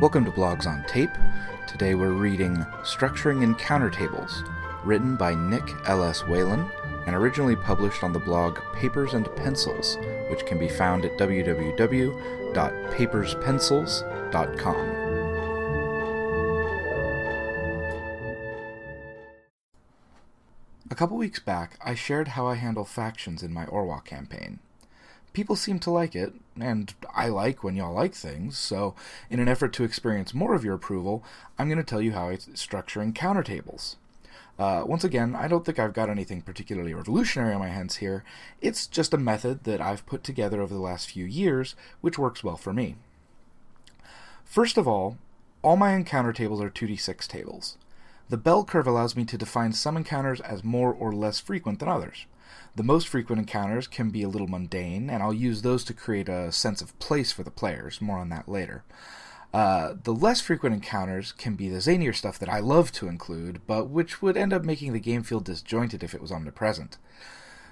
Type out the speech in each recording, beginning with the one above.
Welcome to Blogs on Tape. Today we're reading Structuring Encounter Tables, written by Nick L.S. Whelan and originally published on the blog Papers and Pencils, which can be found at www.paperspencils.com. A couple weeks back, I shared how I handle factions in my Orwa campaign. People seem to like it, and I like when y'all like things, so in an effort to experience more of your approval, I'm going to tell you how I structure encounter tables. Uh, once again, I don't think I've got anything particularly revolutionary on my hands here. It's just a method that I've put together over the last few years, which works well for me. First of all, all my encounter tables are 2d6 tables. The bell curve allows me to define some encounters as more or less frequent than others. The most frequent encounters can be a little mundane, and I'll use those to create a sense of place for the players. More on that later. Uh, the less frequent encounters can be the zanier stuff that I love to include, but which would end up making the game feel disjointed if it was omnipresent.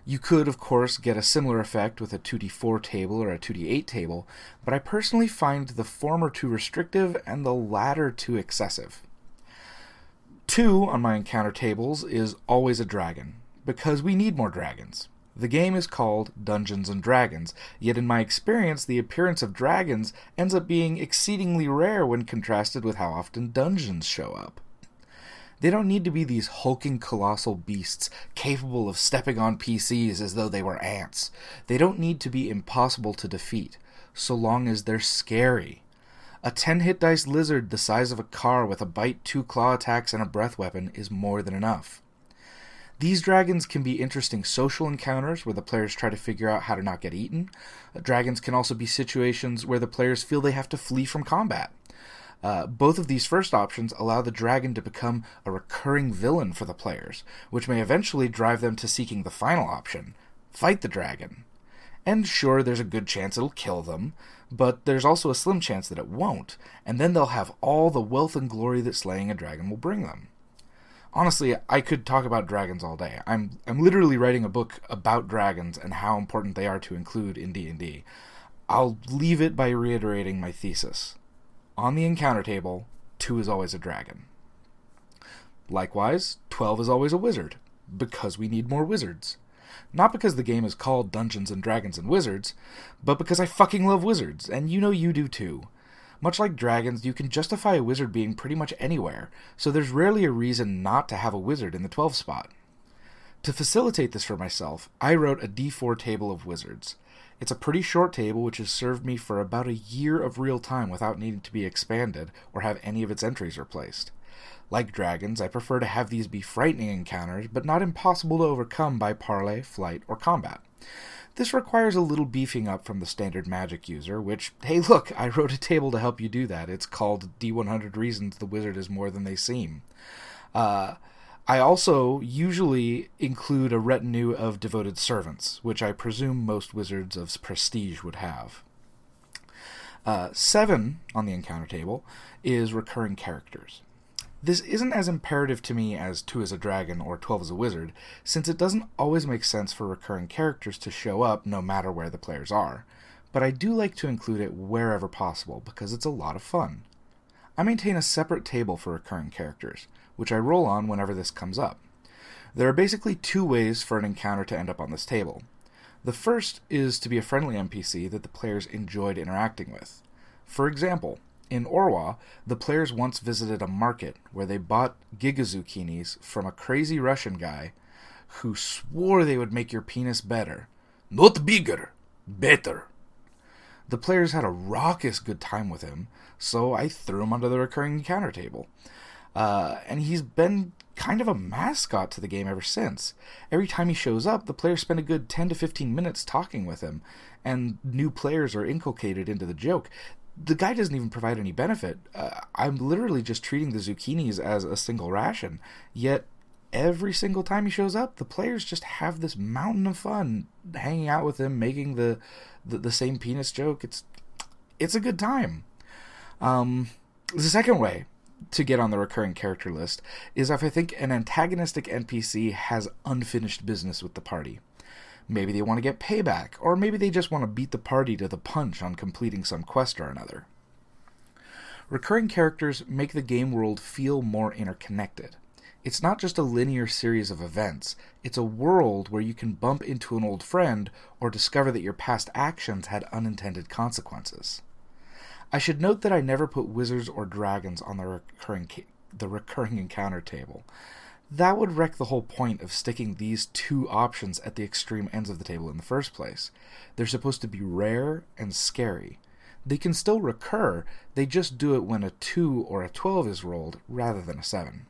You could, of course, get a similar effect with a 2d4 table or a 2d8 table, but I personally find the former too restrictive and the latter too excessive. Two on my encounter tables is always a dragon, because we need more dragons. The game is called Dungeons and Dragons, yet in my experience, the appearance of dragons ends up being exceedingly rare when contrasted with how often dungeons show up. They don't need to be these hulking colossal beasts capable of stepping on PCs as though they were ants. They don't need to be impossible to defeat, so long as they're scary. A 10 hit dice lizard the size of a car with a bite, two claw attacks, and a breath weapon is more than enough. These dragons can be interesting social encounters where the players try to figure out how to not get eaten. Uh, dragons can also be situations where the players feel they have to flee from combat. Uh, both of these first options allow the dragon to become a recurring villain for the players, which may eventually drive them to seeking the final option fight the dragon. And sure, there's a good chance it'll kill them, but there's also a slim chance that it won't, and then they'll have all the wealth and glory that slaying a dragon will bring them honestly, I could talk about dragons all day. I'm I'm literally writing a book about dragons and how important they are to include in D&D. I'll leave it by reiterating my thesis. On the encounter table, 2 is always a dragon. Likewise, 12 is always a wizard because we need more wizards. Not because the game is called Dungeons and Dragons and Wizards, but because I fucking love wizards, and you know you do too. Much like dragons, you can justify a wizard being pretty much anywhere, so there's rarely a reason not to have a wizard in the 12 spot. To facilitate this for myself, I wrote a D4 table of wizards. It's a pretty short table which has served me for about a year of real time without needing to be expanded or have any of its entries replaced. Like dragons, I prefer to have these be frightening encounters, but not impossible to overcome by parley, flight, or combat. This requires a little beefing up from the standard magic user, which, hey, look, I wrote a table to help you do that. It's called D100 Reasons the Wizard is More Than They Seem. Uh, I also usually include a retinue of devoted servants, which I presume most wizards of prestige would have. Uh, seven on the encounter table is recurring characters. This isn't as imperative to me as 2 is a dragon or 12 is a wizard, since it doesn't always make sense for recurring characters to show up no matter where the players are, but I do like to include it wherever possible because it's a lot of fun. I maintain a separate table for recurring characters, which I roll on whenever this comes up. There are basically two ways for an encounter to end up on this table. The first is to be a friendly NPC that the players enjoyed interacting with. For example, in Orwa, the players once visited a market where they bought gigazucchinis from a crazy Russian guy who swore they would make your penis better. Not bigger, better. The players had a raucous good time with him, so I threw him onto the recurring encounter table. Uh, and he's been kind of a mascot to the game ever since. Every time he shows up, the players spend a good 10 to 15 minutes talking with him, and new players are inculcated into the joke the guy doesn't even provide any benefit. Uh, I'm literally just treating the zucchinis as a single ration. Yet every single time he shows up, the players just have this mountain of fun hanging out with him, making the the, the same penis joke. It's it's a good time. Um, the second way to get on the recurring character list is if I think an antagonistic NPC has unfinished business with the party. Maybe they want to get payback, or maybe they just want to beat the party to the punch on completing some quest or another. Recurring characters make the game world feel more interconnected. It's not just a linear series of events, it's a world where you can bump into an old friend or discover that your past actions had unintended consequences. I should note that I never put wizards or dragons on the recurring the recurring encounter table. That would wreck the whole point of sticking these two options at the extreme ends of the table in the first place. They're supposed to be rare and scary. They can still recur, they just do it when a 2 or a 12 is rolled rather than a 7.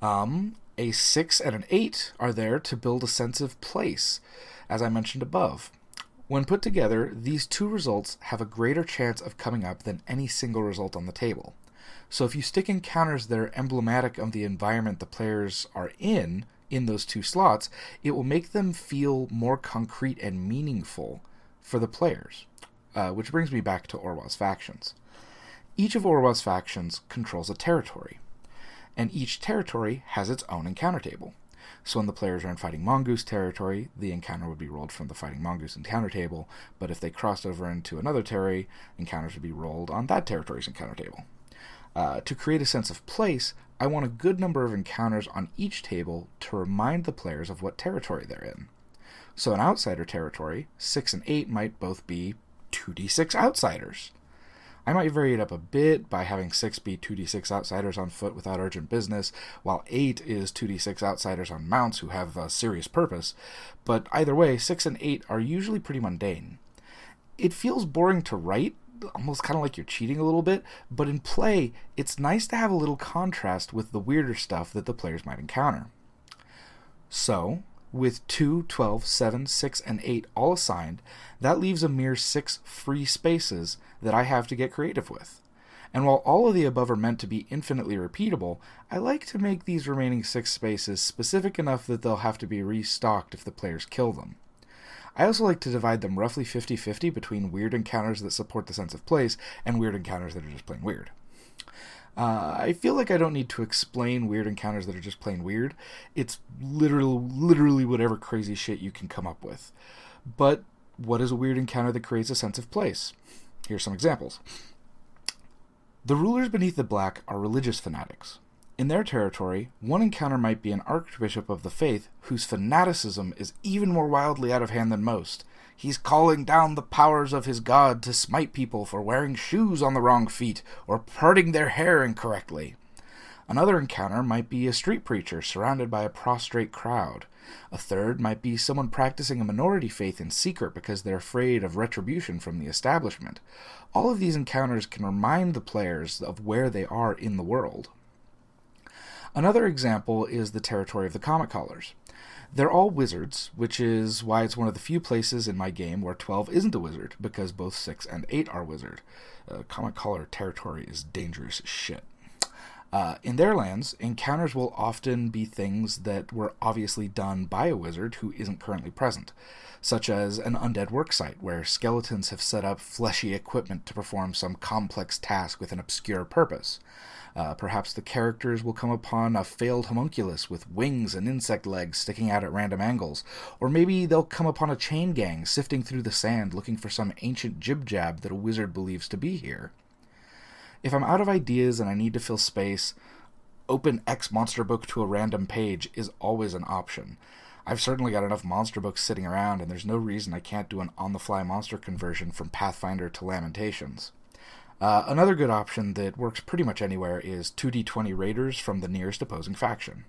Um, a 6 and an 8 are there to build a sense of place, as I mentioned above. When put together, these two results have a greater chance of coming up than any single result on the table. So if you stick encounters that are emblematic of the environment the players are in, in those two slots, it will make them feel more concrete and meaningful for the players. Uh, which brings me back to Orwa's factions. Each of Orwa's factions controls a territory, and each territory has its own encounter table. So when the players are in Fighting Mongoose territory, the encounter would be rolled from the Fighting Mongoose encounter table, but if they crossed over into another territory, encounters would be rolled on that territory's encounter table. Uh, to create a sense of place, I want a good number of encounters on each table to remind the players of what territory they're in. So, an outsider territory, 6 and 8 might both be 2d6 outsiders. I might vary it up a bit by having 6 be 2d6 outsiders on foot without urgent business, while 8 is 2d6 outsiders on mounts who have a serious purpose, but either way, 6 and 8 are usually pretty mundane. It feels boring to write, almost kind of like you're cheating a little bit, but in play, it's nice to have a little contrast with the weirder stuff that the players might encounter. So, with 2, 12, 7, 6, and 8 all assigned, that leaves a mere 6 free spaces that I have to get creative with. And while all of the above are meant to be infinitely repeatable, I like to make these remaining 6 spaces specific enough that they'll have to be restocked if the players kill them. I also like to divide them roughly 50 50 between weird encounters that support the sense of place and weird encounters that are just plain weird. Uh, I feel like I don't need to explain weird encounters that are just plain weird. It's literally, literally whatever crazy shit you can come up with. But what is a weird encounter that creates a sense of place? Here's some examples. The rulers beneath the black are religious fanatics. In their territory, one encounter might be an archbishop of the faith whose fanaticism is even more wildly out of hand than most, He's calling down the powers of his god to smite people for wearing shoes on the wrong feet or parting their hair incorrectly. Another encounter might be a street preacher surrounded by a prostrate crowd. A third might be someone practicing a minority faith in secret because they're afraid of retribution from the establishment. All of these encounters can remind the players of where they are in the world. Another example is the territory of the Comet Callers. They're all wizards, which is why it's one of the few places in my game where 12 isn't a wizard, because both 6 and 8 are wizard. Uh, Comet Caller territory is dangerous shit. Uh, in their lands, encounters will often be things that were obviously done by a wizard who isn't currently present, such as an undead worksite where skeletons have set up fleshy equipment to perform some complex task with an obscure purpose. Uh, perhaps the characters will come upon a failed homunculus with wings and insect legs sticking out at random angles, or maybe they'll come upon a chain gang sifting through the sand looking for some ancient jib jab that a wizard believes to be here. If I'm out of ideas and I need to fill space, open X monster book to a random page is always an option. I've certainly got enough monster books sitting around, and there's no reason I can't do an on the fly monster conversion from Pathfinder to Lamentations. Uh, another good option that works pretty much anywhere is 2d20 raiders from the nearest opposing faction.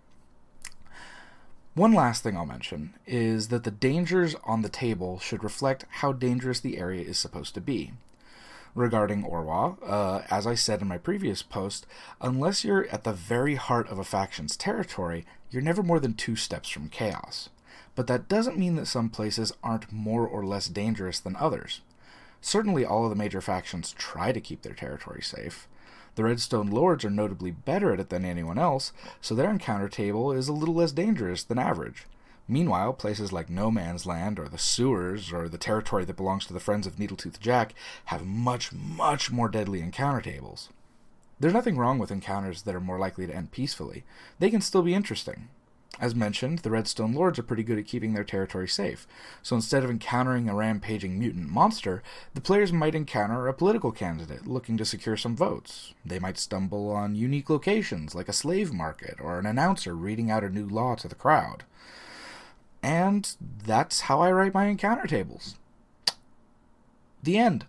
One last thing I'll mention is that the dangers on the table should reflect how dangerous the area is supposed to be. Regarding Orwa, uh, as I said in my previous post, unless you're at the very heart of a faction's territory, you're never more than two steps from chaos. But that doesn't mean that some places aren't more or less dangerous than others. Certainly, all of the major factions try to keep their territory safe. The Redstone Lords are notably better at it than anyone else, so their encounter table is a little less dangerous than average. Meanwhile, places like No Man's Land or the sewers or the territory that belongs to the Friends of Needletooth Jack have much, much more deadly encounter tables. There's nothing wrong with encounters that are more likely to end peacefully. They can still be interesting. As mentioned, the Redstone Lords are pretty good at keeping their territory safe, so instead of encountering a rampaging mutant monster, the players might encounter a political candidate looking to secure some votes. They might stumble on unique locations like a slave market or an announcer reading out a new law to the crowd. And that's how I write my encounter tables. The end.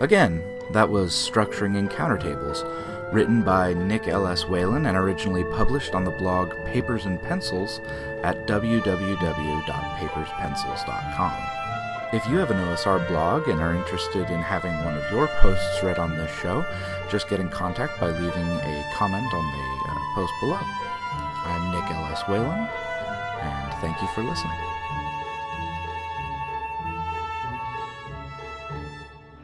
Again, that was Structuring Encounter Tables written by Nick L.S. Whelan and originally published on the blog Papers and Pencils at www.paperspencils.com. If you have an OSR blog and are interested in having one of your posts read on this show, just get in contact by leaving a comment on the uh, post below. I'm Whalen, and thank you for listening.